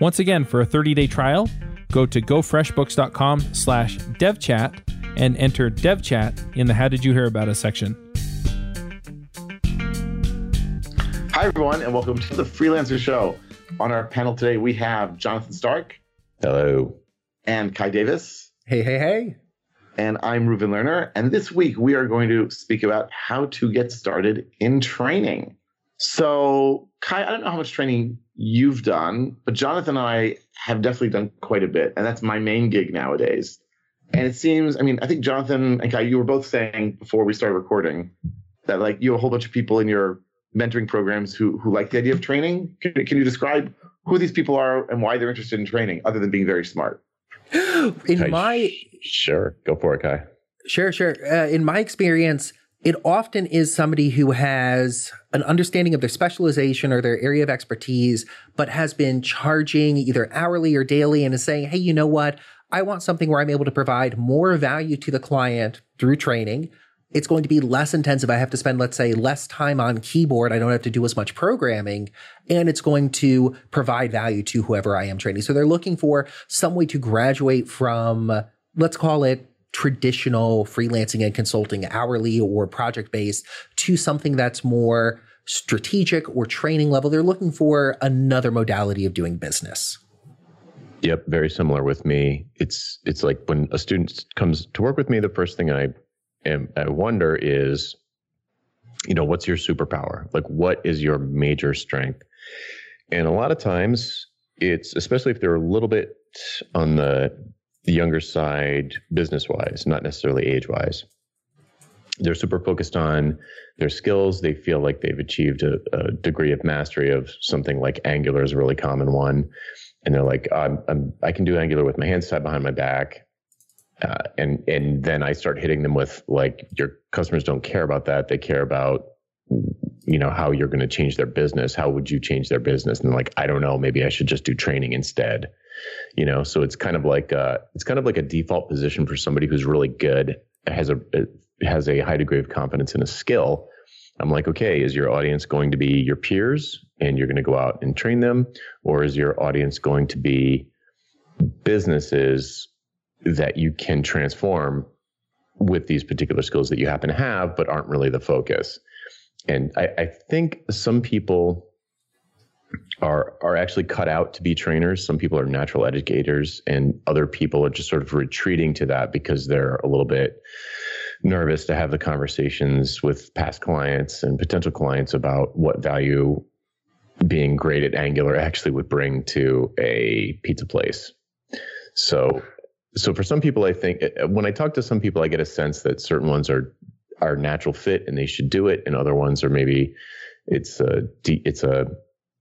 Once again, for a 30-day trial, go to gofreshbooks.com slash devchat and enter devchat in the How Did You Hear About Us section. Hi, everyone, and welcome to the Freelancer Show. On our panel today, we have Jonathan Stark. Hello. And Kai Davis. Hey, hey, hey. And I'm Reuven Lerner. And this week, we are going to speak about how to get started in training. So, Kai, I don't know how much training you've done, but Jonathan and I have definitely done quite a bit, and that's my main gig nowadays. And it seems, I mean, I think Jonathan and Kai, you were both saying before we started recording that like you have a whole bunch of people in your mentoring programs who who like the idea of training. Can, can you describe who these people are and why they're interested in training, other than being very smart? In my sure, go for it, Kai. Sure, sure. Uh, in my experience, it often is somebody who has an understanding of their specialization or their area of expertise, but has been charging either hourly or daily and is saying, Hey, you know what? I want something where I'm able to provide more value to the client through training. It's going to be less intensive. I have to spend, let's say, less time on keyboard. I don't have to do as much programming and it's going to provide value to whoever I am training. So they're looking for some way to graduate from, let's call it traditional freelancing and consulting, hourly or project based, to something that's more strategic or training level. They're looking for another modality of doing business. Yep, very similar with me. It's it's like when a student comes to work with me, the first thing I am I wonder is, you know, what's your superpower? Like, what is your major strength? And a lot of times, it's especially if they're a little bit on the the younger side business wise, not necessarily age wise. They're super focused on their skills. They feel like they've achieved a, a, degree of mastery of something like Angular is a really common one. And they're like, I'm, I'm, i can do Angular with my hands tied behind my back. Uh, and, and then I start hitting them with like, your customers don't care about that. They care about, you know, how you're going to change their business. How would you change their business? And like, I don't know, maybe I should just do training instead you know? So it's kind of like uh it's kind of like a default position for somebody who's really good has a has a high degree of confidence in a skill. I'm like okay is your audience going to be your peers and you're going to go out and train them? Or is your audience going to be businesses that you can transform with these particular skills that you happen to have but aren't really the focus? And I, I think some people are are actually cut out to be trainers. Some people are natural educators, and other people are just sort of retreating to that because they're a little bit nervous to have the conversations with past clients and potential clients about what value being great at Angular actually would bring to a pizza place. So, so for some people, I think when I talk to some people, I get a sense that certain ones are are natural fit and they should do it, and other ones are maybe it's a it's a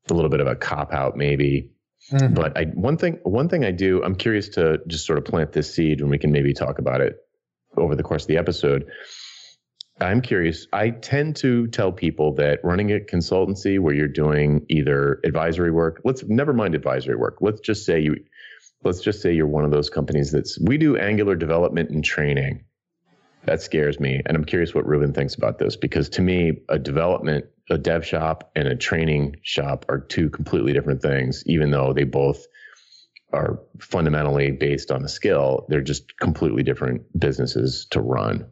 a little bit of a cop out maybe. Mm-hmm. But I one thing one thing I do I'm curious to just sort of plant this seed and we can maybe talk about it over the course of the episode. I'm curious. I tend to tell people that running a consultancy where you're doing either advisory work, let's never mind advisory work. Let's just say you let's just say you're one of those companies that's we do angular development and training. That scares me. And I'm curious what Reuven thinks about this because to me, a development a dev shop and a training shop are two completely different things, even though they both are fundamentally based on a skill. They're just completely different businesses to run.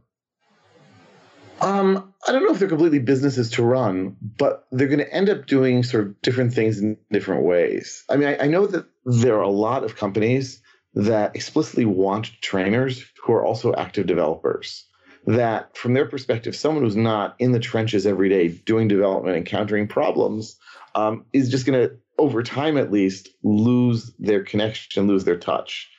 Um, I don't know if they're completely businesses to run, but they're going to end up doing sort of different things in different ways. I mean, I, I know that there are a lot of companies that explicitly want trainers who are also active developers. That, from their perspective, someone who's not in the trenches every day doing development, encountering problems, um, is just going to, over time at least, lose their connection, lose their touch.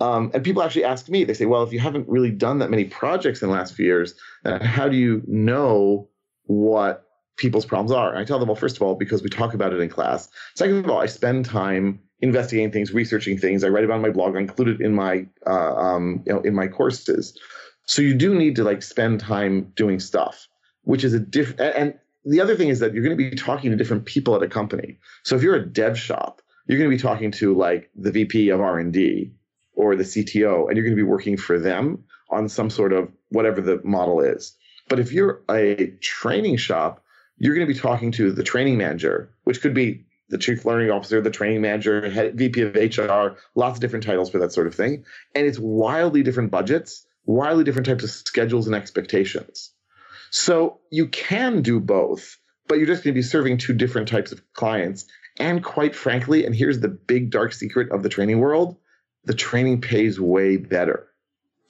Um, and people actually ask me, they say, well, if you haven't really done that many projects in the last few years, how do you know what people's problems are? And I tell them, well, first of all, because we talk about it in class. Second of all, I spend time investigating things, researching things. I write about my blog. I include it in my, uh, um, you know, in my courses. So you do need to like spend time doing stuff, which is a different. And the other thing is that you're going to be talking to different people at a company. So if you're a dev shop, you're going to be talking to like the VP of R and D or the CTO, and you're going to be working for them on some sort of whatever the model is. But if you're a training shop, you're going to be talking to the training manager, which could be the chief learning officer, the training manager, head, VP of HR, lots of different titles for that sort of thing. And it's wildly different budgets, wildly different types of schedules and expectations. So you can do both, but you're just going to be serving two different types of clients. And quite frankly, and here's the big dark secret of the training world the training pays way better.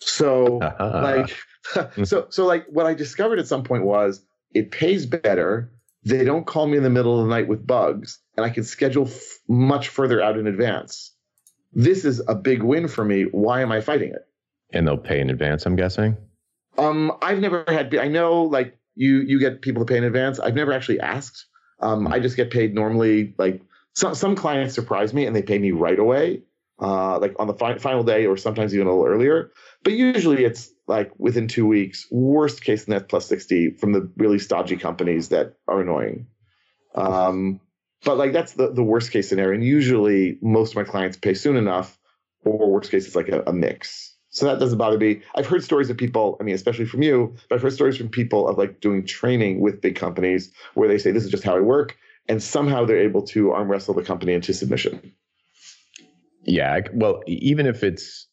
So like so so like what I discovered at some point was it pays better. They don't call me in the middle of the night with bugs, and I can schedule f- much further out in advance. This is a big win for me. Why am I fighting it? And they'll pay in advance, I'm guessing. Um, I've never had. I know, like you, you get people to pay in advance. I've never actually asked. Um, I just get paid normally. Like some some clients surprise me and they pay me right away uh, like on the fi- final day or sometimes even a little earlier. But usually it's like within two weeks. Worst case net plus 60 from the really stodgy companies that are annoying. Um, but like that's the, the worst case scenario. And usually most of my clients pay soon enough, or worst case, it's like a, a mix. So that doesn't bother me. I've heard stories of people, I mean, especially from you, but I've heard stories from people of like doing training with big companies where they say, this is just how I work. And somehow they're able to arm wrestle the company into submission. Yeah. Well, even if it's,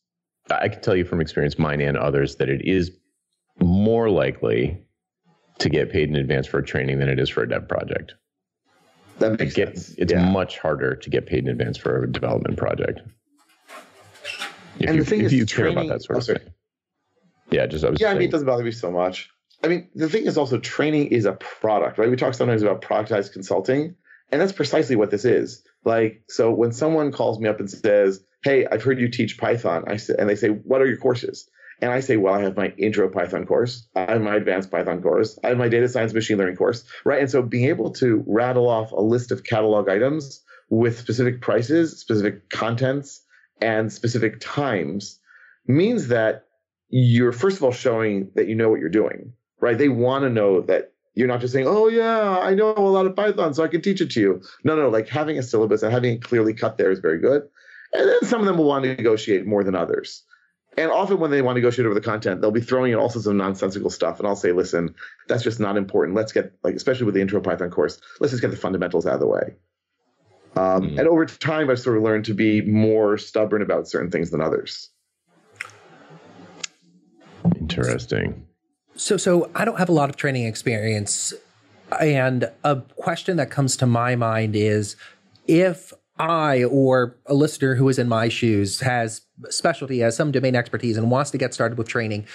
I can tell you from experience, mine and others, that it is more likely to get paid in advance for a training than it is for a dev project. That makes get, sense. It's yeah. much harder to get paid in advance for a development project. If and you, the thing if is, you care about that sort of thing. Yeah, just I was Yeah, I mean, it doesn't bother me so much. I mean, the thing is also training is a product, right? We talk sometimes about productized consulting, and that's precisely what this is. Like, so when someone calls me up and says, "Hey, I've heard you teach Python," I say, and they say, "What are your courses?" And I say, "Well, I have my intro Python course, I have my advanced Python course, I have my data science machine learning course, right?" And so being able to rattle off a list of catalog items with specific prices, specific contents, and specific times means that you're first of all showing that you know what you're doing, right? They want to know that you're not just saying, "Oh yeah, I know a lot of Python, so I can teach it to you." No, no, like having a syllabus and having it clearly cut there is very good. And then some of them will want to negotiate more than others. And often when they want to negotiate over the content, they'll be throwing in all sorts of nonsensical stuff. And I'll say, listen, that's just not important. Let's get like, especially with the intro Python course, let's just get the fundamentals out of the way. Um, Mm. And over time, I've sort of learned to be more stubborn about certain things than others. interesting. So, so I don't have a lot of training experience, and a question that comes to my mind is if I or a listener who is in my shoes has specialty, has some domain expertise, and wants to get started with training,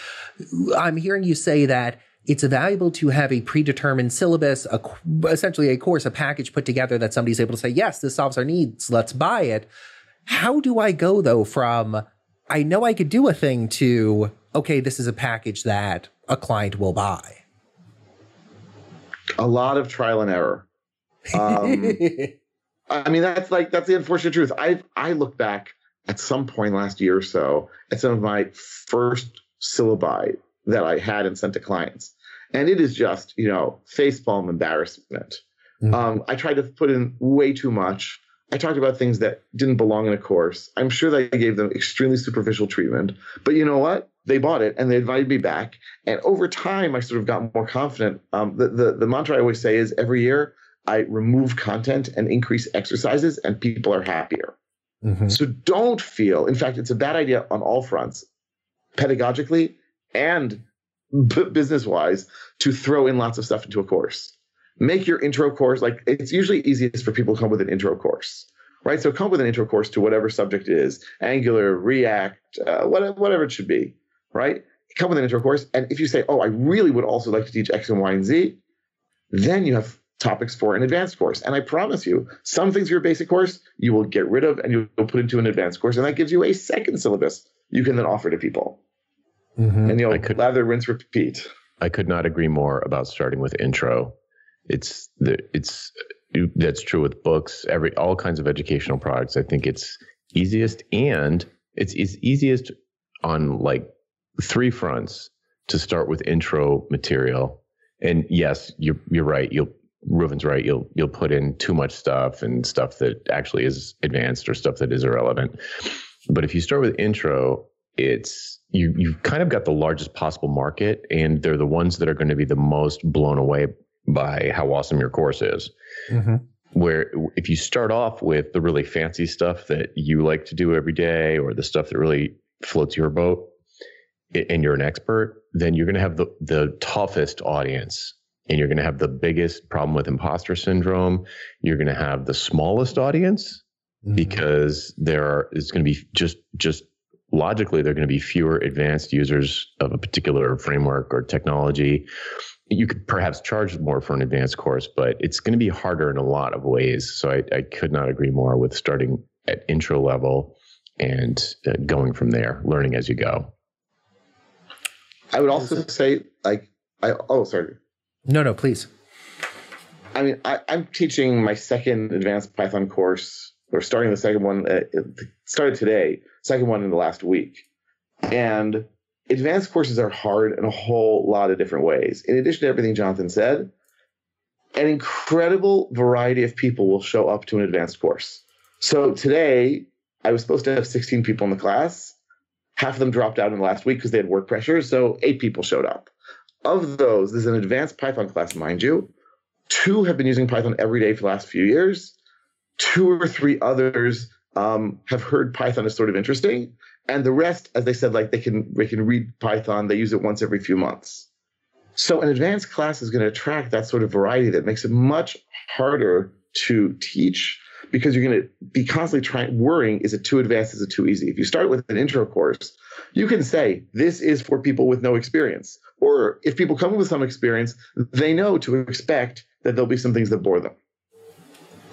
I'm hearing you say that it's valuable to have a predetermined syllabus, a, essentially a course, a package put together that somebody's able to say, yes, this solves our needs, let's buy it. How do I go though from I know I could do a thing to okay, this is a package that a client will buy? A lot of trial and error. Um, I mean, that's like that's the unfortunate truth. I I look back at some point last year or so at some of my first syllabi that I had and sent to clients, and it is just you know facepalm embarrassment. Mhm. Um, I tried to put in way too much. I talked about things that didn't belong in a course. I'm sure that I gave them extremely superficial treatment, but you know what? They bought it and they invited me back. And over time, I sort of got more confident. Um, the, the the mantra I always say is every year I remove content and increase exercises, and people are happier. Mhm. So don't feel, in fact, it's a bad idea on all fronts, pedagogically and b- business wise, to throw in lots of stuff into a course. Make your intro course like it's usually easiest for people to come with an intro course right? So come with an intro course to whatever subject it is Angular, React, uh, whatever, whatever it should be, right? Come with an intro course. And if you say, oh, I really would also like to teach X and Y and Z, then you have topics for an advanced course. And I promise you, some things for your basic course you will get rid of and you'll put into an advanced course. And that gives you a second syllabus you can then offer to people. Mm-hmm. And you'll could, lather, rinse, repeat. I could not agree more about starting with intro. It's the it's that's true with books, every all kinds of educational products. I think it's easiest and it's it's easiest on like three fronts to start with intro material. And yes, you're you're right. You'll Reuven's right. You'll you'll put in too much stuff and stuff that actually is advanced or stuff that is irrelevant. But if you start with intro, it's you you've kind of got the largest possible market, and they're the ones that are going to be the most blown away by how awesome your course is. Mm-hmm. Where if you start off with the really fancy stuff that you like to do every day, or the stuff that really floats your boat, and you're an expert, then you're going to have the the toughest audience and you're going to have the biggest problem with imposter syndrome. You're going to have the smallest audience mm-hmm. because there are, is going to be just, just logically, there are going to be fewer advanced users of a particular framework or technology. You could perhaps charge more for an advanced course, but it's going to be harder in a lot of ways. So I, I could not agree more with starting at intro level and uh, going from there, learning as you go. I would also say, like, I oh sorry. No, no, please. I mean, I, am teaching my second advanced Python course, or starting the second one. Uh, started today, second one in the last week, and advanced courses are hard in a whole lot of different ways. In addition to everything Jonathan said, an incredible variety of people will show up to an advanced course. So today, I was supposed to have 16 people in the class. Half of them dropped out in the last week because they had work pressure. So eight people showed up. Of those, there's an advanced Python class, mind you. Two have been using Python every day for the last few years. Two or three others um, have heard Python is sort of interesting, and the rest, as they said, like they can they can read Python. They use it once every few months. So an advanced class is going to attract that sort of variety that makes it much harder to teach because you're going to be constantly trying worrying is it too advanced is it too easy if you start with an intro course you can say this is for people with no experience or if people come with some experience they know to expect that there'll be some things that bore them.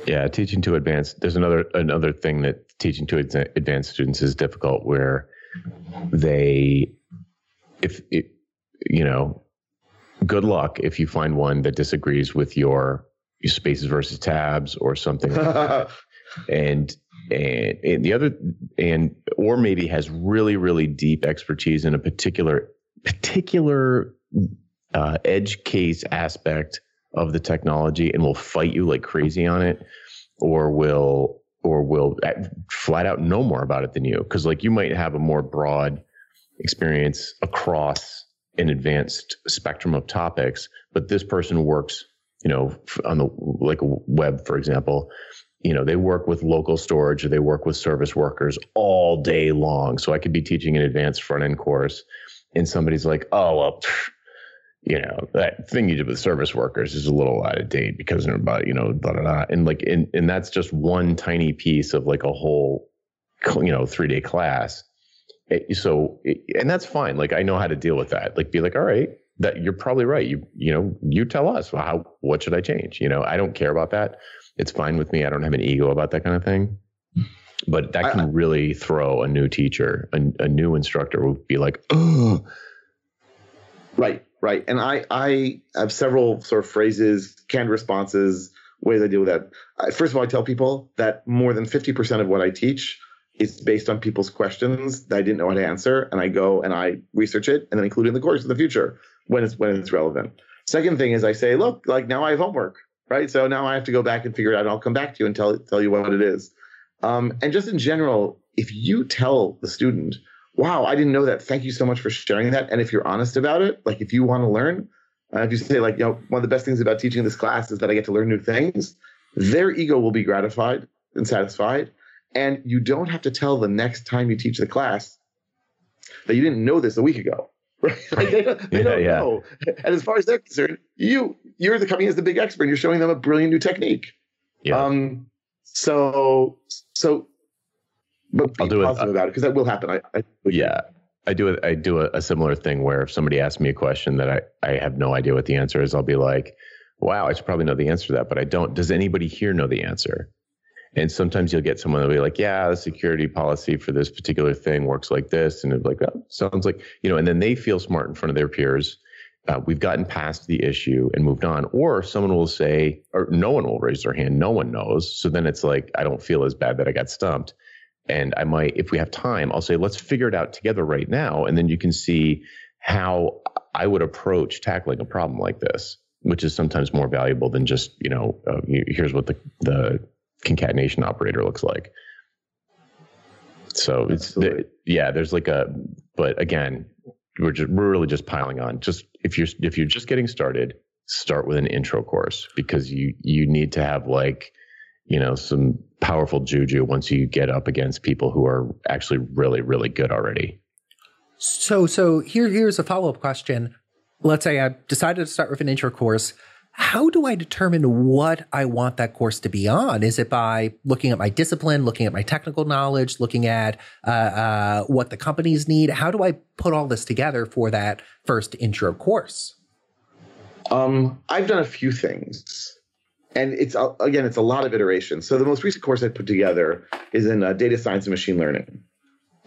Yeah teaching to advanced there's another another thing that teaching to advanced students is difficult where they if it, you know good luck if you find one that disagrees with your spaces versus tabs or something like and, and and the other and or maybe has really really deep expertise in a particular particular uh, edge case aspect of the technology and will fight you like crazy on it or will or will flat out know more about it than you because like you might have a more broad experience across an advanced spectrum of topics but this person works you know, on the like web, for example, you know, they work with local storage or they work with service workers all day long. So I could be teaching an advanced front end course and somebody's like, oh, well, pff, you know, that thing you did with service workers is a little out of date because they're about, you know, blah, blah, blah. And like, and, and that's just one tiny piece of like a whole, you know, three day class. It, so, it, and that's fine. Like, I know how to deal with that. Like, be like, all right, that you're probably right. You you know, you tell us how what should I change? You know, I don't care about that. It's fine with me. I don't have an ego about that kind of thing. But that can I, really throw a new teacher, a, a new instructor would be like, oh. Right, right. And I I have several sort of phrases, canned responses, ways I deal with that. First of all, I tell people that more than 50% of what I teach is based on people's questions that I didn't know how to answer, and I go and I research it and then include it in the course in the future when it's when it's relevant. Second thing is I say, look, like now I have homework, right? So now I have to go back and figure it out. And I'll come back to you and tell tell you what it is. Um, and just in general, if you tell the student, wow, I didn't know that. Thank you so much for sharing that. And if you're honest about it, like if you want to learn, uh, if you say like, you know, one of the best things about teaching this class is that I get to learn new things, their ego will be gratified and satisfied. And you don't have to tell the next time you teach the class that you didn't know this a week ago. Right? Like they, don't, they yeah, don't yeah. know. And as far as they're concerned, you you're the coming as the big expert. And you're showing them a brilliant new technique. Yeah. Um, so so but be I'll do it. positive about it because that will happen. I, I Yeah. I do a, I do a, a similar thing where if somebody asks me a question that I, I have no idea what the answer is, I'll be like, wow, I should probably know the answer to that, but I don't. Does anybody here know the answer? And sometimes you'll get someone that'll be like, yeah, the security policy for this particular thing works like this. And it's like, oh, sounds like, you know, and then they feel smart in front of their peers. Uh, we've gotten past the issue and moved on. Or someone will say, or no one will raise their hand. No one knows. So then it's like, I don't feel as bad that I got stumped. And I might, if we have time, I'll say, let's figure it out together right now. And then you can see how I would approach tackling a problem like this, which is sometimes more valuable than just, you know, uh, here's what the, the concatenation operator looks like. So it's, yeah, there's like a, but again, we're just, we're really just piling on. Just if you're, if you're just getting started, start with an intro course because you, you need to have like, you know, some powerful juju once you get up against people who are actually really, really good already. So, so here, here's a follow up question. Let's say I decided to start with an intro course. How do I determine what I want that course to be on? Is it by looking at my discipline, looking at my technical knowledge, looking at uh, uh, what the companies need? How do I put all this together for that first intro course? Um, I've done a few things and it's again it's a lot of iterations so the most recent course i put together is in uh, data science and machine learning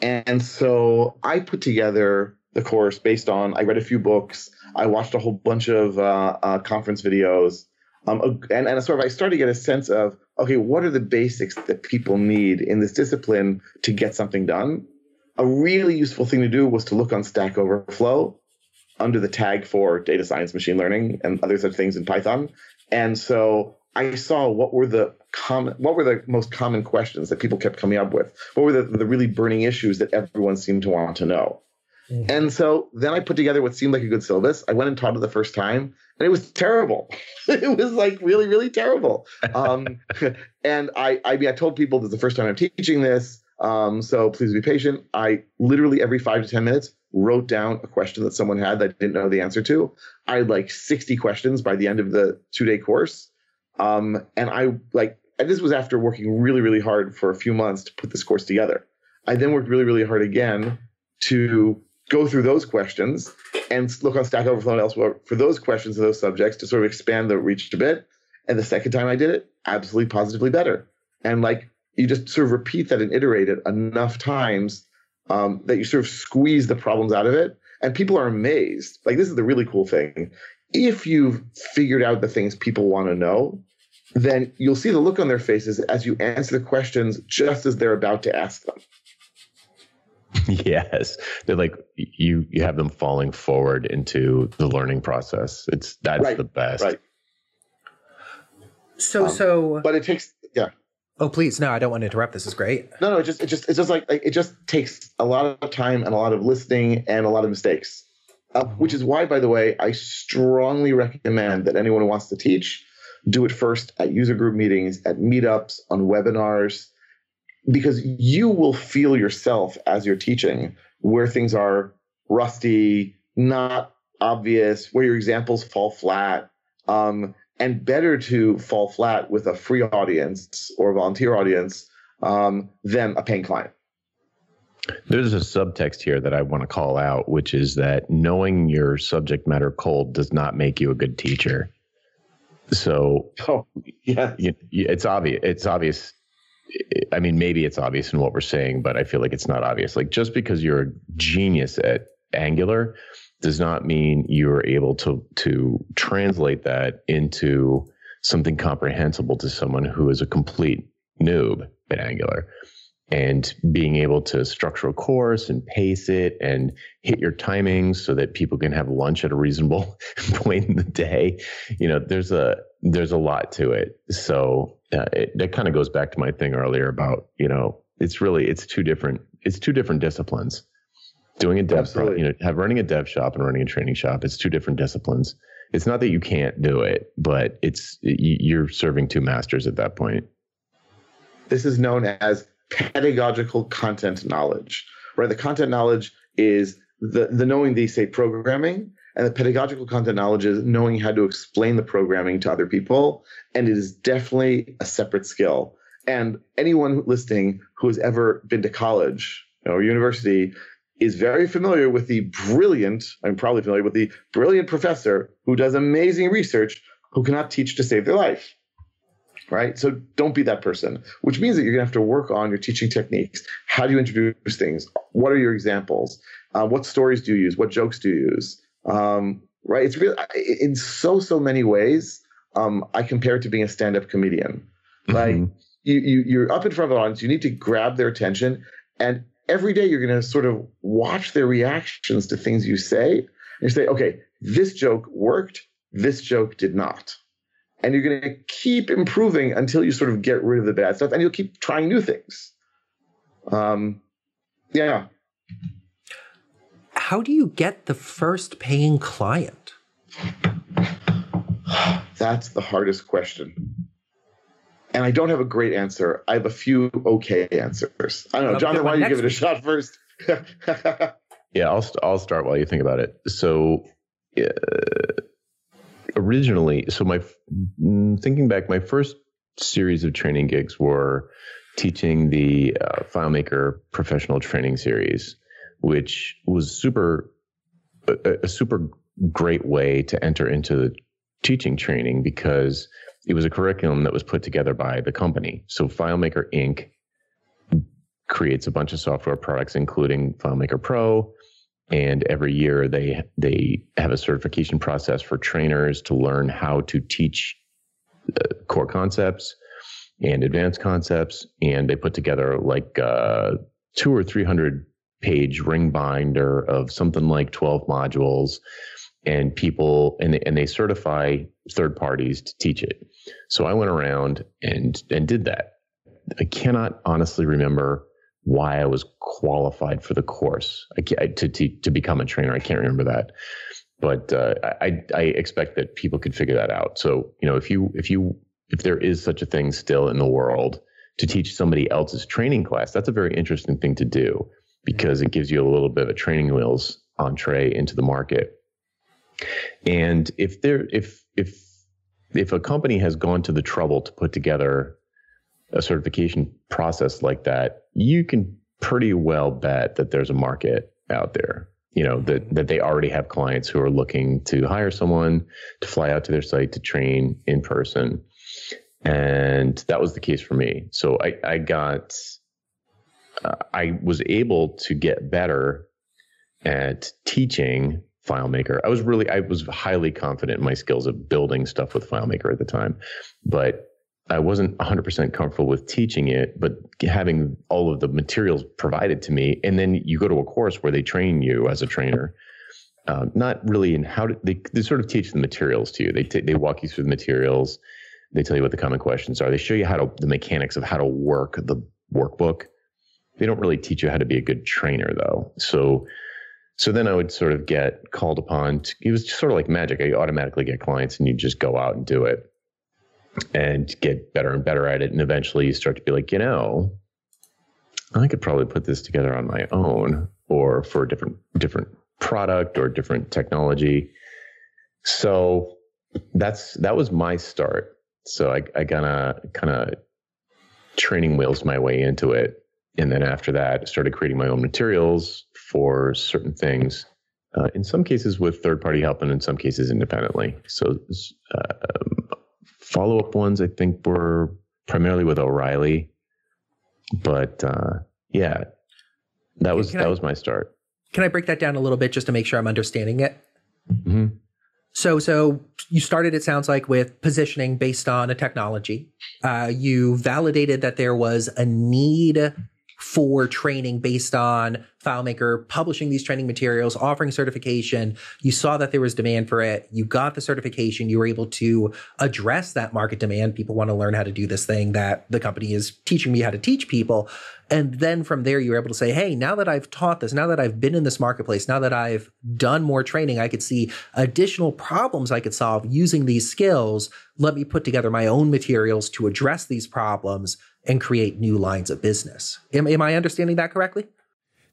and so i put together the course based on i read a few books i watched a whole bunch of uh, uh, conference videos um, and, and sort of i started to get a sense of okay what are the basics that people need in this discipline to get something done a really useful thing to do was to look on stack overflow under the tag for data science machine learning and other such things in python and so I saw what were the common, what were the most common questions that people kept coming up with. What were the, the really burning issues that everyone seemed to want to know. Mm-hmm. And so then I put together what seemed like a good syllabus. I went and taught it the first time, and it was terrible. it was like really, really terrible. Um, and I, I mean, I told people this is the first time I'm teaching this, um, so please be patient. I literally every five to ten minutes wrote down a question that someone had that I didn't know the answer to. I had like 60 questions by the end of the two day course. Um, and I like, and this was after working really, really hard for a few months to put this course together. I then worked really, really hard again to go through those questions and look on Stack Overflow and elsewhere for those questions and those subjects to sort of expand the reach a bit. And the second time I did it, absolutely positively better. And like you just sort of repeat that and iterate it enough times um, that you sort of squeeze the problems out of it. And people are amazed. Like, this is the really cool thing. If you've figured out the things people want to know, then you'll see the look on their faces as you answer the questions just as they're about to ask them. Yes, they're like you. You have them falling forward into the learning process. It's that's right, the best. Right. So um, so. But it takes yeah. Oh please, no! I don't want to interrupt. This is great. No, no, it just, it just, it's just like, like it just takes a lot of time and a lot of listening and a lot of mistakes. Uh, which is why, by the way, I strongly recommend that anyone who wants to teach do it first at user group meetings, at meetups, on webinars, because you will feel yourself as you're teaching where things are rusty, not obvious, where your examples fall flat. Um, and better to fall flat with a free audience or volunteer audience um, than a paying client. There's a subtext here that I want to call out, which is that knowing your subject matter cold does not make you a good teacher. So, oh, yeah, you, it's obvious. It's obvious. I mean, maybe it's obvious in what we're saying, but I feel like it's not obvious. Like just because you're a genius at Angular does not mean you're able to to translate that into something comprehensible to someone who is a complete noob at Angular. And being able to structure a course and pace it and hit your timings so that people can have lunch at a reasonable point in the day, you know, there's a there's a lot to it. So uh, it, that kind of goes back to my thing earlier about you know it's really it's two different it's two different disciplines. Doing a dev pro, you know have running a dev shop and running a training shop it's two different disciplines. It's not that you can't do it but it's you're serving two masters at that point. This is known as pedagogical content knowledge right? The content knowledge is the the knowing the say programming and the pedagogical content knowledge is knowing how to explain the programming to other people and it is definitely a separate skill And anyone listening who has ever been to college or university is very familiar with the brilliant, I'm probably familiar with the brilliant professor who does amazing research who cannot teach to save their life. Right? So don't be that person, which means that you're going to have to work on your teaching techniques. How do you introduce things? What are your examples? Uh, what stories do you use? What jokes do you use? Um, right? It's really, in so, so many ways, um, I compare it to being a stand up comedian. Like, mm-hmm. you, you, you're up in front of an audience, you need to grab their attention. And every day you're going to sort of watch their reactions to things you say. And you say, okay, this joke worked, this joke did not. And you're going to keep improving until you sort of get rid of the bad stuff and you'll keep trying new things. Um, yeah. How do you get the first paying client? That's the hardest question and I don't have a great answer. I have a few okay answers. I don't know, Jonathan. Why don't you give it a shot first? yeah, I'll I'll start while you think about it. So, uh, originally, so my mm, thinking back, my first series of training gigs were teaching the uh, FileMaker professional training series, which was super a, a super great way to enter into the teaching training because it was a curriculum that was put together by the company. So FileMaker Inc. creates a bunch of software products, including FileMaker Pro. And every year they they have a certification process for trainers to learn how to teach uh, core concepts and advanced concepts. And they put together like uh, two or three hundred page ring binder of something like twelve modules and people and and they certify third parties to teach it. So I went around and and did that. I cannot honestly remember why I was qualified for the course I, to, to to become a trainer. I can't remember that, but uh, I I expect that people could figure that out. So you know if you if you if there is such a thing still in the world to teach somebody else's training class, that's a very interesting thing to do because it gives you a little bit of a training wheels entree into the market. And if there, if if if a company has gone to the trouble to put together a certification process like that, you can pretty well bet that there's a market out there. You know that that they already have clients who are looking to hire someone to fly out to their site to train in person, and that was the case for me. So I I got uh, I was able to get better at teaching FileMaker. I was really, I was highly confident in my skills of building stuff with FileMaker at the time, but I wasn't 100% comfortable with teaching it, but having all of the materials provided to me. And then you go to a course where they train you as a trainer. Uh, not really in how to, they, they sort of teach the materials to you. They, t- they walk you through the materials. They tell you what the common questions are. They show you how to, the mechanics of how to work the workbook. They don't really teach you how to be a good trainer though. So, so then I would sort of get called upon. To, it was sort of like magic. I automatically get clients and you just go out and do it and get better and better at it. And eventually you start to be like, you know, I could probably put this together on my own or for a different, different product or different technology. So that's, that was my start. So I, I kind of, kind of training wheels my way into it. And then after that, started creating my own materials, for certain things. Uh, in some cases with third party help and in some cases independently. So uh, um, follow up ones I think were primarily with O'Reilly, but uh, yeah, that was that I, was my start. Can I break that down a little bit just to make sure I'm understanding it? Mm-hmm. So, so you started. It sounds like with positioning based on a technology. Uh, you validated that there was a need for training based on FileMaker publishing these training materials, offering certification. You saw that there was demand for it. You got the certification. You were able to address that market demand. People want to learn how to do this thing that the company is teaching me how to teach people. And then from there, you were able to say, Hey, now that I've taught this, now that I've been in this marketplace, now that I've done more training, I could see additional problems I could solve using these skills. Let me put together my own materials to address these problems and create new lines of business. Am, am I understanding that correctly?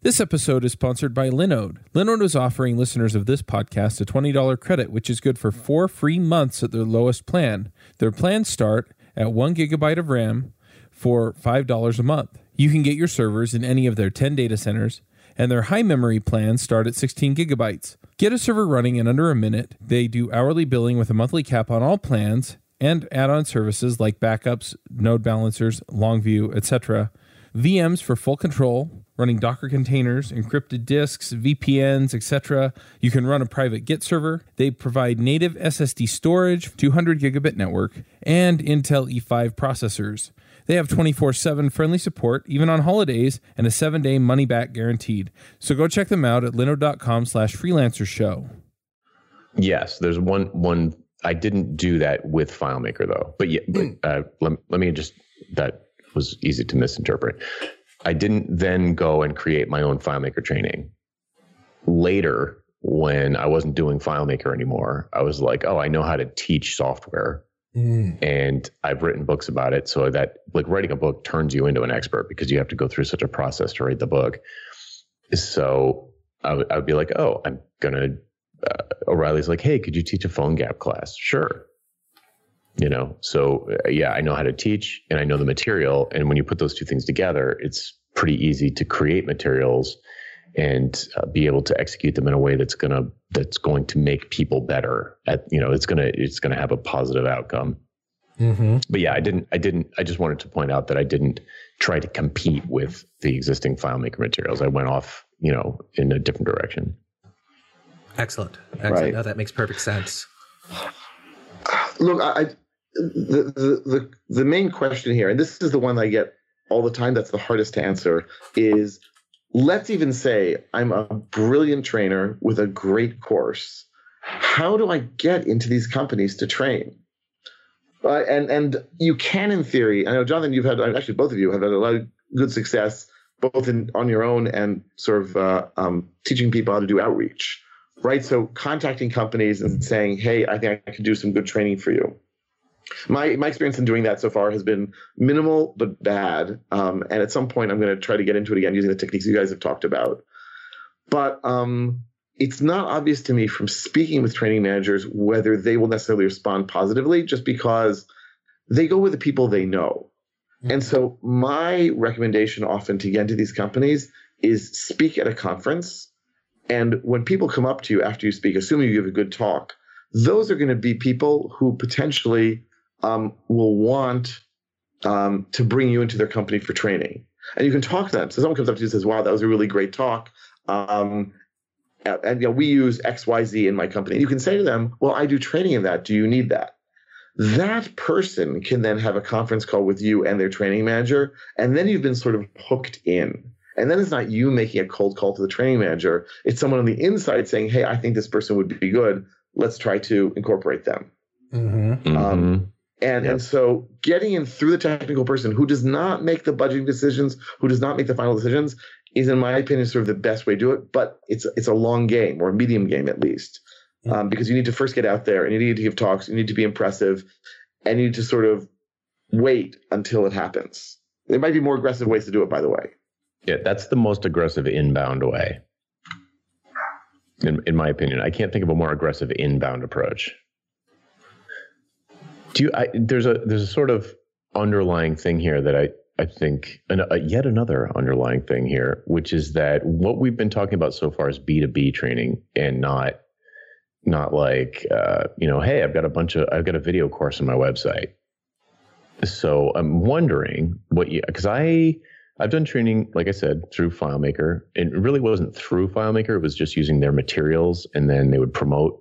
This episode is sponsored by Linode. Linode is offering listeners of this podcast a $20 credit, which is good for four free months at their lowest plan. Their plans start at one gigabyte of RAM, for $5 a month. You can get your servers in any of their 10 data centers, and their high memory plans start at 16 gigabytes. Get a server running in under a minute. They do hourly billing with a monthly cap on all plans and add on services like backups, node balancers, Longview, etc. VMs for full control, running Docker containers, encrypted disks, VPNs, etc. You can run a private Git server. They provide native SSD storage, 200 gigabit network, and Intel E5 processors. They have 24 7 friendly support, even on holidays, and a seven day money back guaranteed. So go check them out at linode.com slash freelancer show. Yes, there's one one. I didn't do that with FileMaker though, but yeah, but uh, let, let me just that was easy to misinterpret. I didn't then go and create my own FileMaker training. Later, when I wasn't doing FileMaker anymore, I was like, oh, I know how to teach software. Mm. And I've written books about it. So that like writing a book turns you into an expert because you have to go through such a process to write the book. So I would I would be like, oh, I'm going to, uh, O'Reilly's like, hey, could you teach a PhoneGap class? Sure. You know, so uh, yeah, I know how to teach and I know the material. And when you put those two things together, it's pretty easy to create materials and uh, be able to execute them in a way that's gonna that's going to make people better at you know it's gonna it's gonna have a positive outcome hmm but yeah i didn't i didn't i just wanted to point out that i didn't try to compete with the existing filemaker materials i went off you know in a different direction Excellent. Excellent. Right. No, that makes perfect sense. Look, I, I the, the the the main question here, and this is the one I get all the time. That's the hardest to answer. Is let's even say I'm a brilliant trainer with a great course. How do I get into these companies to train? Uh, and and you can, in theory, I know Jonathan, you've had actually both of you have had a lot of good success, both in on your own and sort of uh, um, teaching people how to do outreach right? So contacting companies and saying, "Hey, I think I can do some good training for you." My my experience in doing that so far has been minimal but bad. Um, and at some point, I'm going to try to get into it again using the techniques you guys have talked about. But um, it's not obvious to me from speaking with training managers whether they will necessarily respond positively, just because they go with the people they know. And so my recommendation often to get into these companies is speak at a conference and when people come up to you after you speak, assuming you give a good talk, those are going to be people who potentially um, will want um, to bring you into their company for training. And you can talk to them. So someone comes up to you and says, "Wow, that was a really great talk." Um, and, you know, we use X, Y, Z in my company. You can say to them, "Well, I do training in that. Do you need that?" That person can then have a conference call with you and their training manager, and then you've been sort of hooked in. And then it's not you making a cold call to the training manager. It's someone on the inside saying, Hey, I think this person would be good. Let's try to incorporate them. hmm Um, And, Yep. and so getting in through the technical person who does not make the budgeting decisions, who does not make the final decisions, is in my opinion sort of the best way to do it. But it's it's a long game or a medium game at least, um, because you need to first get out there and you need to give talks, you need to be impressive, and you need to sort of wait until it happens. There might be more aggressive ways to do it, by the way. Yeah, that's the most aggressive inbound way. In, in my opinion, I can't think of a more aggressive inbound approach. Do you? I, there's a there's a sort of underlying thing here that I I think an, uh, yet another underlying thing here, which is that what we've been talking about so far is B two B training and not not like uh, you know, hey, I've got a bunch of I've got a video course on my website. So I'm wondering what you because I I've done training, like I said, through FileMaker. It really wasn't through FileMaker. It was just using their materials, and then they would promote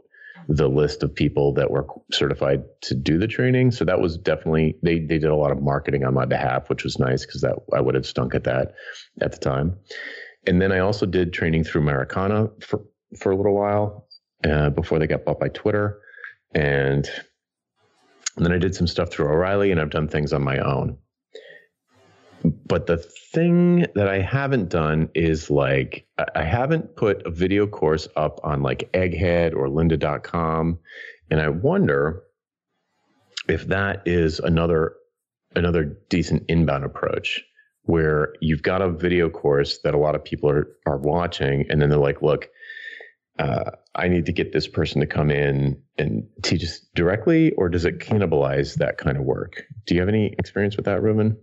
the list of people that were certified to do the training. So that was definitely they they did a lot of marketing on my behalf, which was nice because that I would have stunk at that at the time. And then I also did training through Marakana for for a little while uh, before they got bought by Twitter, and, and then I did some stuff through O'Reilly, and I've done things on my own. But the thing that I haven't done is like, I- haven't put a video course up on like Egghead or lynda.com. And I wonder if that is another, another decent inbound approach where you've got a video course that a lot of people are, are watching. And then they're like, look, uh, I need to get this person to come in and teach us directly, or does it cannibalize that kind of work? Do you have any experience with that, Reuven?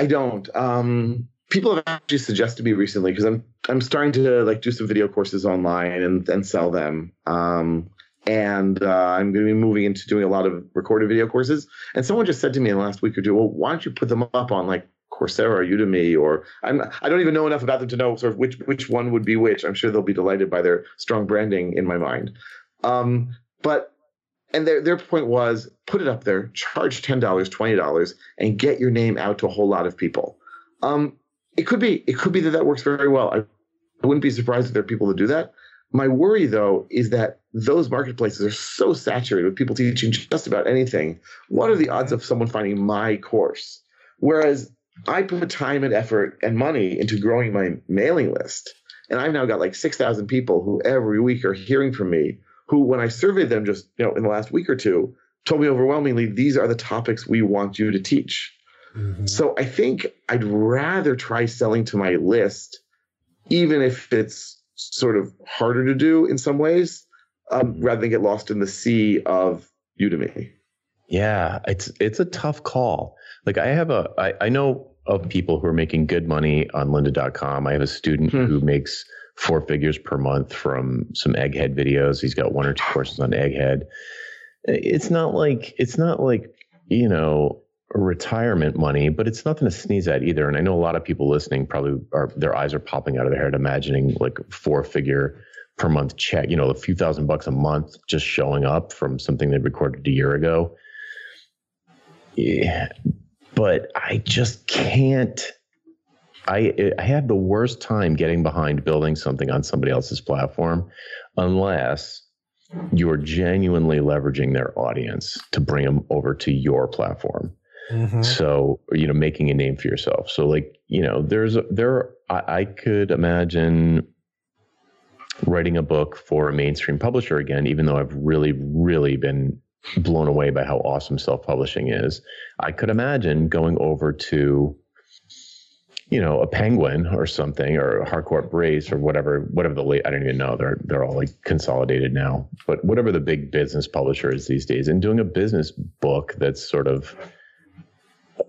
I don't. Um, people have actually suggested me recently because I'm I'm starting to like do some video courses online and and sell them. Um, and uh, I'm going to be moving into doing a lot of recorded video courses. And someone just said to me in the last week or two, well, why don't you put them up on like Coursera or Udemy or I'm I don't even know enough about them to know sort of which which one would be which. I'm sure they'll be delighted by their strong branding in my mind. Um, but and their their point was put it up there, charge ten dollars, twenty dollars, and get your name out to a whole lot of people. Um, it could be it could be that that works very well. I, I wouldn't be surprised if there are people that do that. My worry though is that those marketplaces are so saturated with people teaching just about anything. What are the odds of someone finding my course? Whereas I put time and effort and money into growing my mailing list. And I've now got like 6,000 people who every week are hearing from me, who, when I surveyed them just you know in the last week or two, told me overwhelmingly, these are the topics we want you to teach. Mm-hmm. So I think I'd rather try selling to my list, even if it's sort of harder to do in some ways, um, mm-hmm. rather than get lost in the sea of Udemy. Yeah, it's it's a tough call. Like I have a I, I know of people who are making good money on lynda.com. I have a student hmm. who makes four figures per month from some egghead videos. He's got one or two courses on egghead. It's not like it's not like, you know, retirement money, but it's nothing to sneeze at either. And I know a lot of people listening probably are their eyes are popping out of their head imagining like four figure per month check, you know, a few thousand bucks a month just showing up from something they recorded a year ago. Yeah, but I just can't. I I have the worst time getting behind building something on somebody else's platform, unless you are genuinely leveraging their audience to bring them over to your platform. Mm-hmm. So you know, making a name for yourself. So like you know, there's there I, I could imagine writing a book for a mainstream publisher again, even though I've really really been blown away by how awesome self-publishing is. I could imagine going over to you know, a penguin or something, or Harcourt Brace or whatever, whatever the late, I don't even know. They're they're all like consolidated now. But whatever the big business publisher is these days, and doing a business book that's sort of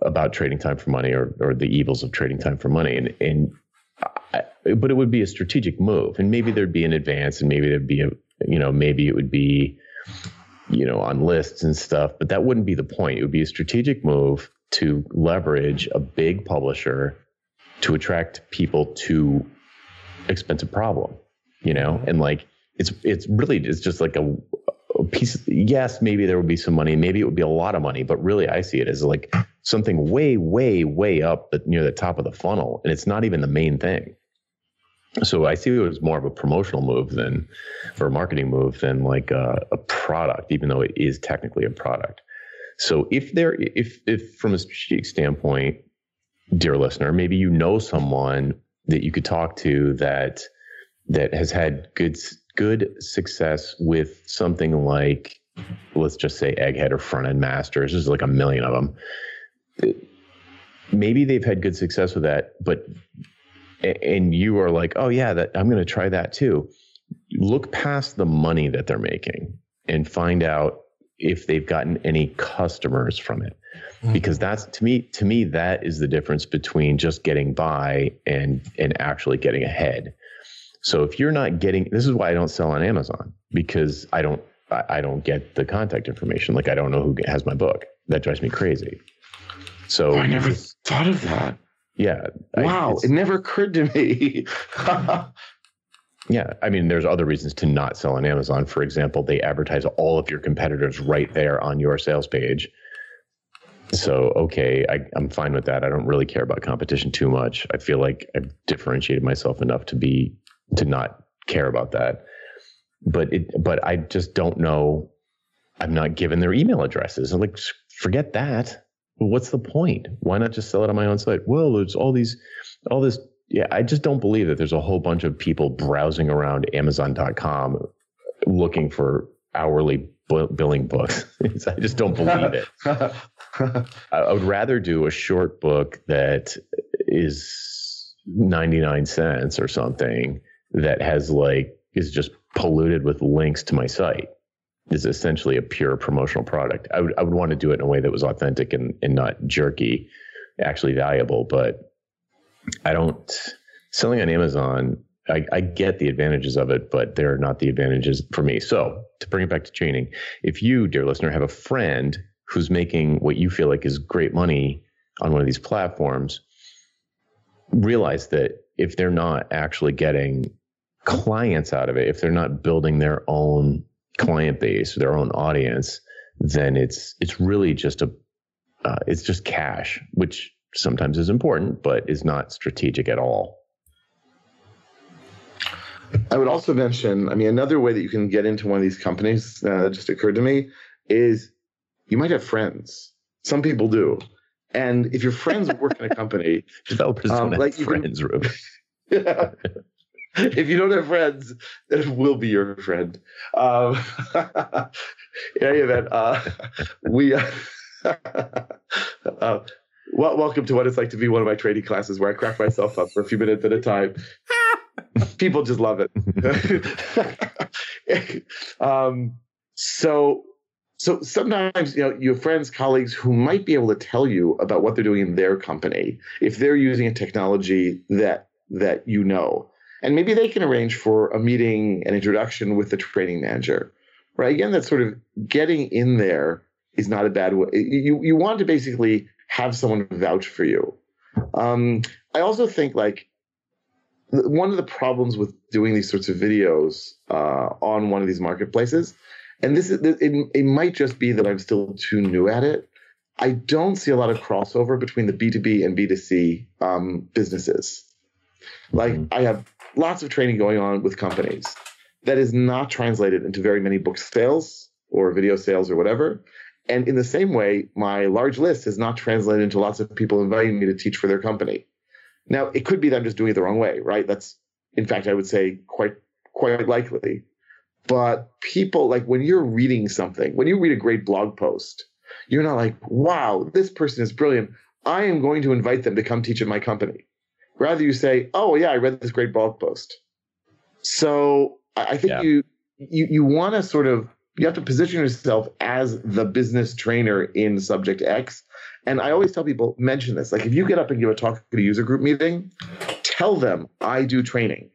about trading time for money or or the evils of trading time for money, and and I, but it would be a strategic move, and maybe there'd be an advance, and maybe there'd be a you know maybe it would be you know, on lists and stuff, but that wouldn't be the point. It would be a strategic move to leverage a big publisher to attract people to expensive problem, you know, and like it's it's really it's just like a, a piece. Of, yes, maybe there would be some money, maybe it would be a lot of money, but really I see it as like something way, way, way up the, near the top of the funnel, and it's not even the main thing. So I see it as more of a promotional move than, or a marketing move than like a, a product, even though it is technically a product. So if there, if if from a strategic standpoint, dear listener, maybe you know someone that you could talk to that that has had good good success with something like let's just say egghead or front end masters there's like a million of them maybe they've had good success with that but and you are like, oh yeah, that I'm going to try that too. Look past the money that they're making and find out if they've gotten any customers from it. Mm-hmm. Because that's to me, to me, that is the difference between just getting by and and actually getting ahead. So if you're not getting, this is why I don't sell on Amazon because I don't I don't get the contact information. Like I don't know who has my book. That drives me crazy. So I never thought of that. Yeah. Wow. I, it never occurred to me. yeah. I mean, there's other reasons to not sell on Amazon. For example, they advertise all of your competitors right there on your sales page. So, okay, I, I'm fine with that. I don't really care about competition too much. I feel like I've differentiated myself enough to be, to not care about that. But it, but I just don't know. I'm not given their email addresses. I'm like, forget that what's the point? Why not just sell it on my own site? Well, there's all these, all this. Yeah, I just don't believe that there's a whole bunch of people browsing around Amazon.com looking for hourly billing books. I just don't believe it. I would rather do a short book that is 99 cents or something that has like, is just polluted with links to my site is essentially a pure promotional product. I would I would want to do it in a way that was authentic and, and not jerky actually valuable. But I don't selling on Amazon. I, I get the advantages of it, but they're not the advantages for me. So to bring it back to training, if you, dear listener, have a friend who's making what you feel like is great money on one of these platforms, realize that if they're not actually getting clients out of it, if they're not building their own client base, their own audience, then it's it's really just a uh, it's just cash, which sometimes is important, but is not strategic at all. I would also mention, I mean, another way that you can get into one of these companies uh, that just occurred to me is you might have friends. Some people do. And if your friends work in a company, developers um, don't like have friends, can, yeah. if you don't have friends, it will be your friend. Um, in any event, uh, we. Uh, uh, well, welcome to what it's like to be one of my training classes where I crack myself up for a few minutes at a time. People just love it. um, so, so sometimes you know you have friends, colleagues who might be able to tell you about what they're doing in their company if they're using a technology that that you know, and maybe they can arrange for a meeting, an introduction with the training manager. Right? Again, that's sort of getting in there is not a bad way. You you want to basically have someone vouch for you. Um, I also think like one of the problems with doing these sorts of videos uh, on one of these marketplaces, and this is it, it might just be that I'm still too new at it. I don't see a lot of crossover between the B2B and B2C um, businesses. Like mm-hmm. I have lots of training going on with companies that is not translated into very many book sales or video sales or whatever. And in the same way, my large list is not translated into lots of people inviting me to teach for their company. Now, it could be that I'm just doing it the wrong way, right? That's, in fact, I would say quite, quite likely. But people, like when you're reading something, when you read a great blog post, you're not like, wow, this person is brilliant. I am going to invite them to come teach at my company. Rather, you say, oh, yeah, I read this great blog post. So I think yeah. you, you, you want to sort of you have to position yourself as the business trainer in subject X. And I always tell people, mention this. Like if you get up and give a talk at a user group meeting, tell them I do training.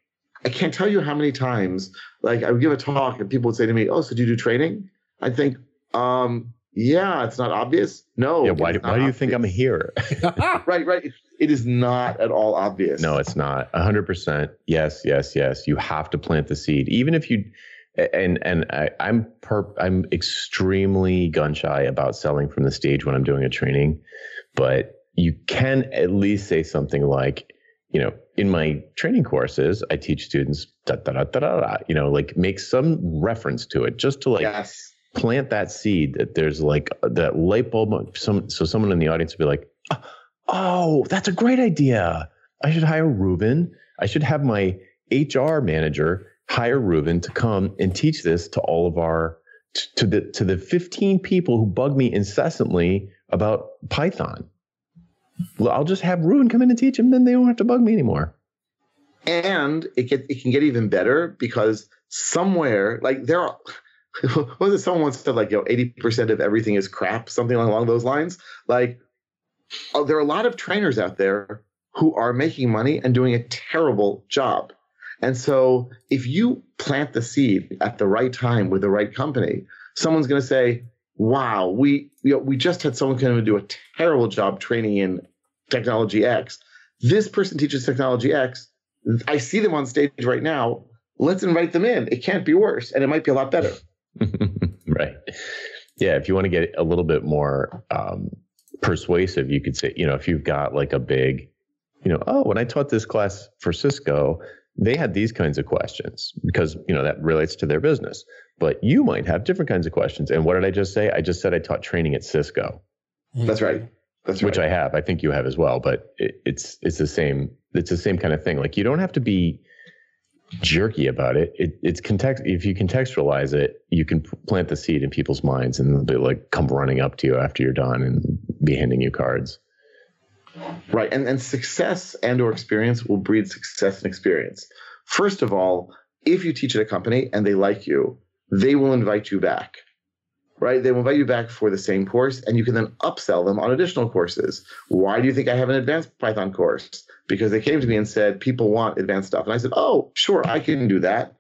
I can't tell you how many times, like I would give a talk and people would say to me, Oh, so do you do training? I think, um, yeah, it's not obvious. No. Yeah, why, do, why do you think I'm here? right, right. It is not at all obvious. No, it's not. 100%. Yes, yes, yes. You have to plant the seed. Even if you, and and I, am per, I'm extremely gun shy about selling from the stage when I'm doing a training, but you can at least say something like, you know, in my training courses, I teach students da da da da da, da you know, like make some reference to it just to like yes. plant that seed that there's like uh, that light bulb. Some so someone in the audience would be like, oh, that's a great idea. I should hire Reuven. I should have my HR manager hire Reuven to come and teach this to all of our to the to the 15 people who bug me incessantly about Python. Well, I'll just have Reuven come in and teach them, then they don't have to bug me anymore. And it get it can get even better because somewhere like there are was it someone once said like you know 80% of everything is crap, something along those lines. Like oh, there are a lot of trainers out there who are making money and doing a terrible job. And so if you plant the seed at the right time with the right company, someone's going to say, wow, we, you know, we just had someone come and do a terrible job training in technology X. This person teaches technology X. I see them on stage right now. Let's invite them in. It can't be worse, and it might be a lot better. right. Yeah. If you want to get a little bit more um, persuasive, you could say, you know, if you've got like a big, you know, oh, when I taught this class for Cisco, they had these kinds of questions because you know that relates to their business. But you might have different kinds of questions. And what did i just say? I just said i taught training at cisco. That's right. That's right. Which i have. I think you have as well. But it, it's it's the same it's the same kind of thing. Like you don't have to be jerky about it. it it's context if you contextualize it you can plant the seed in people's minds and they'll like come running up to you after you're done and be handing you cards Right. And, and success and or experience will breed success and experience. First of all, if you teach at a company and they like you, they will invite you back. right? They will invite you back for the same course and you can then upsell them on additional courses. Why do you think I have an advanced Python course? Because they came to me and said, people want advanced stuff. And I said, oh, sure, I can do that.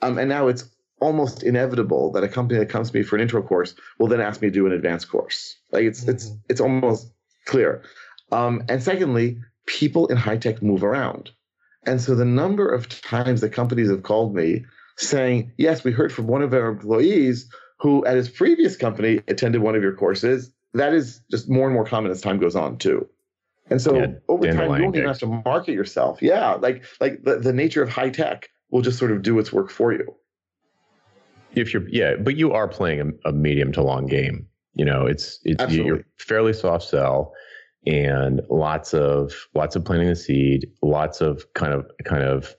Um, and now it's almost inevitable that a company that comes to me for an intro course will then ask me to do an advanced course. Like it's, mm-hmm. it's, it's almost clear. Um, and secondly, people in high tech move around. And so the number of times that companies have called me saying, yes, we heard from one of our employees who at his previous company attended one of your courses, that is just more and more common as time goes on too. And so yeah, over time, you don't even have to market yourself. Yeah, like like the, the nature of high tech will just sort of do its work for you. If you're yeah, but you are playing a, a medium to long game. You know, it's it's Absolutely. you're fairly soft sell and lots of lots of planting the seed, lots of kind of kind of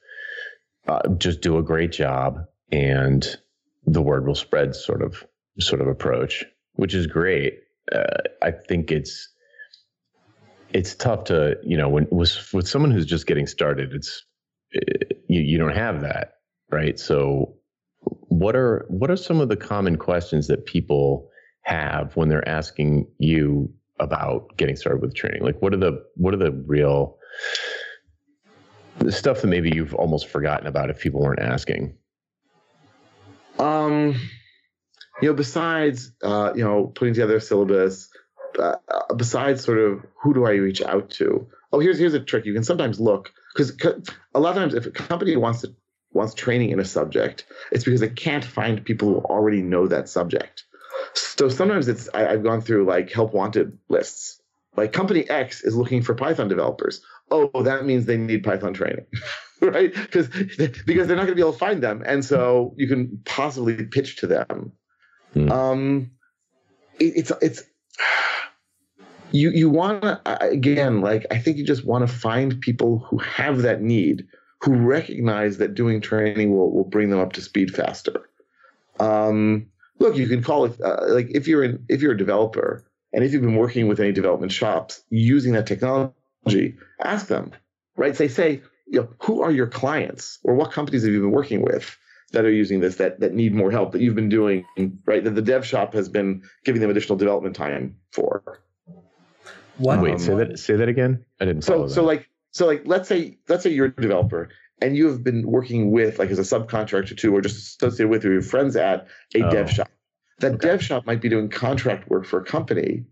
uh, just do a great job and the word will spread sort of sort of approach, which is great. Uh, I think it's it's tough to you know when with with someone who's just getting started, it's you you don't have that right. So what are what are some of the common questions that people have when they're asking you about getting started with training? Like what are the what are the real stuff that maybe you've almost forgotten about if people weren't asking? Um, you know, besides uh, you know putting together a syllabus, uh, besides sort of who do I reach out to? Oh, here's here's a trick. You can sometimes look because a lot of times if a company wants to wants training in a subject, it's because they can't find people who already know that subject. So sometimes it's I, I've gone through like help wanted lists. Like company X is looking for Python developers. Oh, that means they need Python training. right? Because because they're not going to be able to find them, and so you can possibly pitch to them. Hmm. Um, it, it's it's you you want to again like I think you just want to find people who have that need, who recognize that doing training will will bring them up to speed faster. Um, look, you can call it uh, like if you're in if you're a developer and if you've been working with any development shops using that technology, ask them, right? Say say you know, who are your clients or what companies have you been working with that are using this that that need more help that you've been doing right that the dev shop has been giving them additional development time for. What? Wait, say that say that again. I didn't. So so like so like let's say let's say you're a developer and you have been working with like as a subcontractor to or just associated with or your friends at a oh. dev shop. That okay. dev shop might be doing contract work for a company,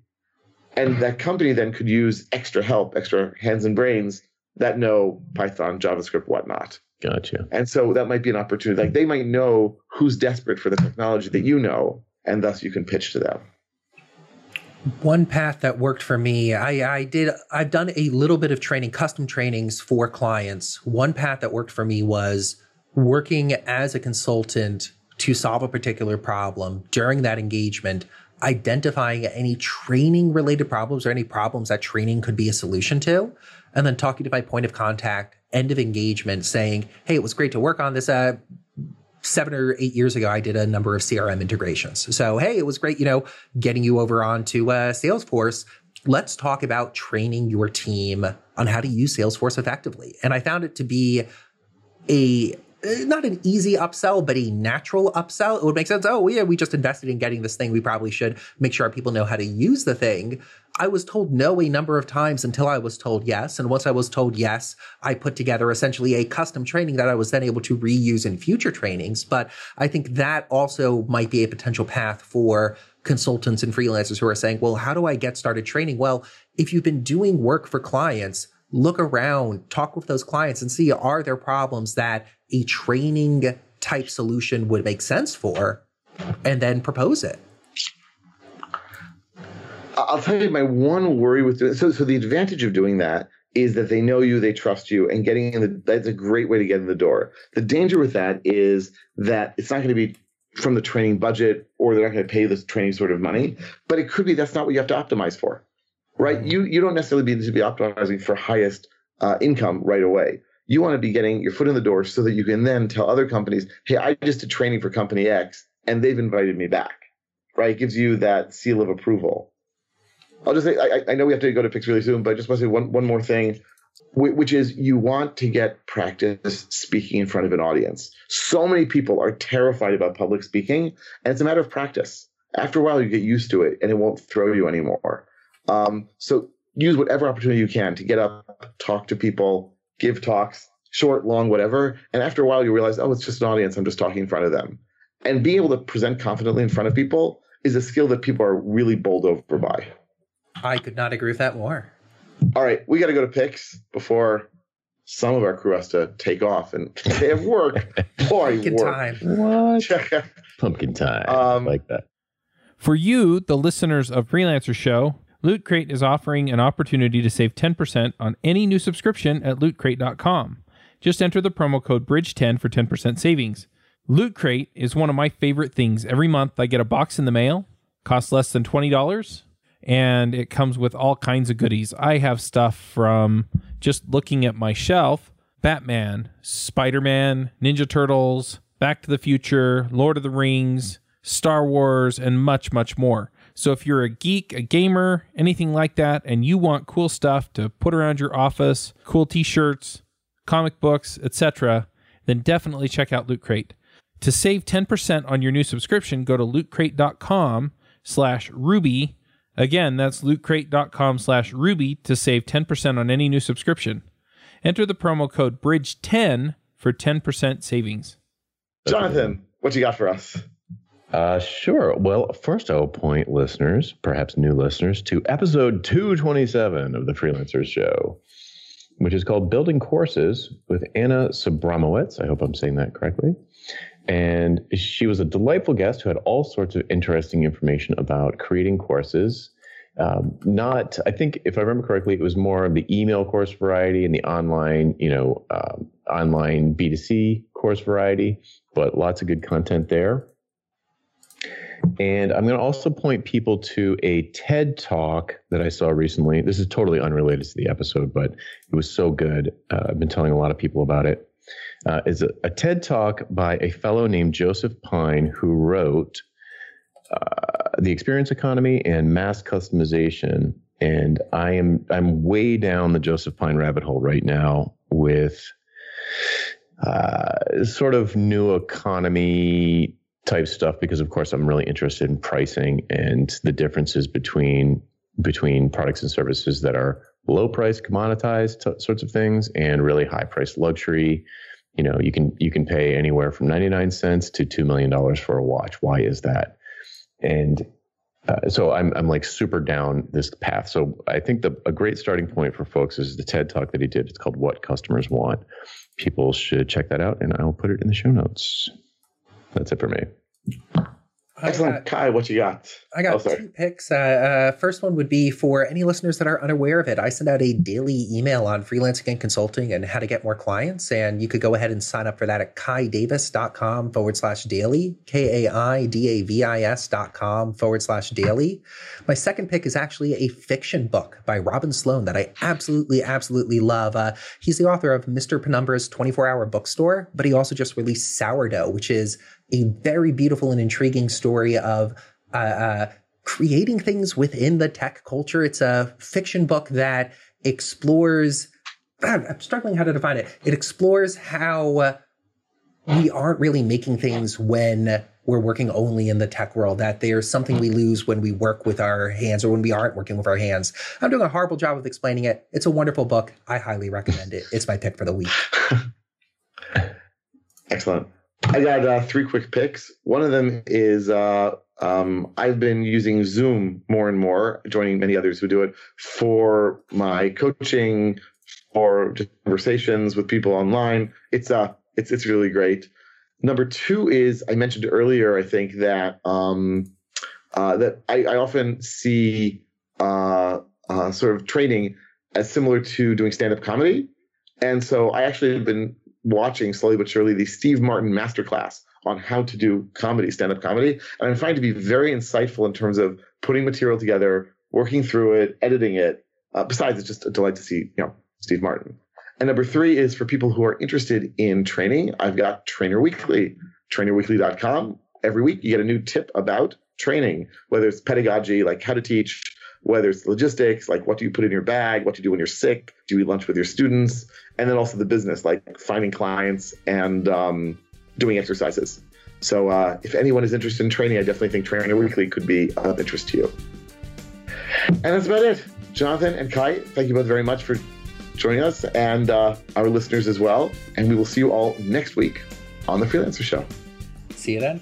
and that company then could use extra help, extra hands and brains that know Python, JavaScript, whatnot. Gotcha. And so that might be an opportunity. Like they might know who's desperate for the technology that you know, and thus you can pitch to them. One path that worked for me, I, I did, I've done a little bit of training, custom trainings for clients. One path that worked for me was working as a consultant to solve a particular problem during that engagement, identifying any training related problems or any problems that training could be a solution to and then talking to my point of contact, end of engagement, saying, "Hey, it was great to work on this." Uh, seven or eight years ago, I did a number of CRM integrations. So, hey, it was great, you know, getting you over onto uh, Salesforce. Let's talk about training your team on how to use Salesforce effectively. And I found it to be a uh, not an easy upsell, but a natural upsell. It would make sense. Oh, yeah, we just invested in getting this thing. We probably should make sure our people know how to use the thing. I was told no a number of times until I was told yes. And once I was told yes, I put together essentially a custom training that I was then able to reuse in future trainings. But I think that also might be a potential path for consultants and freelancers who are saying, well, how do I get started training? Well, if you've been doing work for clients, look around, talk with those clients and see are there problems that a training type solution would make sense for, and then propose it. I'll tell you my one worry with doing so. So the advantage of doing that is that they know you, they trust you, and getting in the that's a great way to get in the door. The danger with that is that it's not going to be from the training budget, or they're not going to pay this training sort of money. But it could be that's not what you have to optimize for, right? Mm-hmm. You you don't necessarily need to be optimizing for highest uh, income right away. You want to be getting your foot in the door so that you can then tell other companies, hey, I just did training for company X, and they've invited me back, right? It gives you that seal of approval. I'll just say I, I know we have to go to picks really soon, but I just want to say one one more thing, which is you want to get practice speaking in front of an audience. So many people are terrified about public speaking, and it's a matter of practice. After a while, you get used to it and it won't throw you anymore. Um, so use whatever opportunity you can to get up, talk to people, give talks, short, long, whatever. And after a while, you realize, oh, it's just an audience. I'm just talking in front of them. And being able to present confidently in front of people is a skill that people are really bowled over by. I could not agree with that more. All right, we got to go to picks before some of our crew has to take off and they have work. Boy, Pumpkin work. time. What? Pumpkin time. Um, like that. For you, the listeners of Freelancer Show, Loot Crate is offering an opportunity to save 10% on any new subscription at lootcrate.com. Just enter the promo code BRIDGE10 for 10% savings. Loot Crate is one of my favorite things. Every month I get a box in the mail, costs less than $20, and it comes with all kinds of goodies. I have stuff from just looking at my shelf Batman, Spider Man, Ninja Turtles, Back to the Future, Lord of the Rings, Star Wars, and much, much more. So if you're a geek, a gamer, anything like that, and you want cool stuff to put around your office, cool t-shirts, comic books, etc., then definitely check out Loot Crate. To save 10% on your new subscription, go to lootcrate.com slash ruby. Again, that's lootcrate.com slash ruby to save 10% on any new subscription. Enter the promo code BRIDGE10 for 10% savings. Jonathan, what you got for us? Uh, sure. Well, first I will point listeners, perhaps new listeners, to episode 227 of the Freelancers Show, which is called Building Courses with Anna Sabramowitz. I hope I'm saying that correctly. And she was a delightful guest who had all sorts of interesting information about creating courses. Um, not, I think, if I remember correctly, it was more of the email course variety and the online, you know, um, online B2C course variety, but lots of good content there. And I'm going to also point people to a TED talk that I saw recently. This is totally unrelated to the episode, but it was so good. Uh, I've been telling a lot of people about it. Uh, is a, a, TED talk by a fellow named Joseph Pine who wrote uh, The Experience Economy and Mass Customization. And I am I'm way down the Joseph Pine rabbit hole right now with uh, sort of new economy type stuff because of course I'm really interested in pricing and the differences between between products and services that are low price commoditized t- sorts of things and really high price luxury you know you can you can pay anywhere from 99 cents to 2 million dollars for a watch why is that and uh, so I'm I'm like super down this path. So I think the a great starting point for folks is the TED talk that he did. It's called What Customers Want. People should check that out, and I'll put it in the show notes. That's it for me. Excellent. Kai, what you got? I got Oh, two picks. Uh, uh, first one would be for any listeners that are unaware of it. I send out a daily email on freelancing and consulting and how to get more clients. And you could go ahead and sign up for that at kaidavis.com forward slash daily, K A I D A V I S dot com forward slash daily. My second pick is actually a fiction book by Robin Sloan that I absolutely, absolutely love. Uh, he's the author of Mr. Penumbra's 24 hour bookstore, but he also just released Sourdough, which is a very beautiful and intriguing story of uh, uh, creating things within the tech culture. It's a fiction book that explores. God, I'm struggling how to define it. It explores how uh, we aren't really making things when we're working only in the tech world. That there's something we lose when we work with our hands or when we aren't working with our hands. I'm doing a horrible job of explaining it. It's a wonderful book. I highly recommend it. It's my pick for the week. Excellent. I got uh, three quick picks. One of them is uh, um, I've been using Zoom more and more, joining many others who do it for my coaching, for conversations with people online. It's uh, it's it's really great. Number two is I mentioned earlier. I think that um, uh, that I, I often see uh, uh, sort of training as similar to doing stand-up comedy, and so I actually have been watching slowly but surely the Steve Martin masterclass on how to do comedy, stand-up comedy, and I'm finding to be very insightful in terms of putting material together, working through it, editing it. Uh, besides, it's just a delight to see you know Steve Martin. And number three is for people who are interested in training. I've got Trainer Weekly, trainerweekly.com. Every week you get a new tip about training, whether it's pedagogy, like how to teach, whether it's logistics, like what do you put in your bag, what do you do when you're sick, do you eat lunch with your students, and then also the business, like finding clients and um, doing exercises. So uh, if anyone is interested in training, I definitely think Trainer Weekly could be of interest to you. And that's about it. Jonathan and Kai, thank you both very much for joining us and uh, our listeners as well. And we will see you all next week on The Freelancer Show. See you then.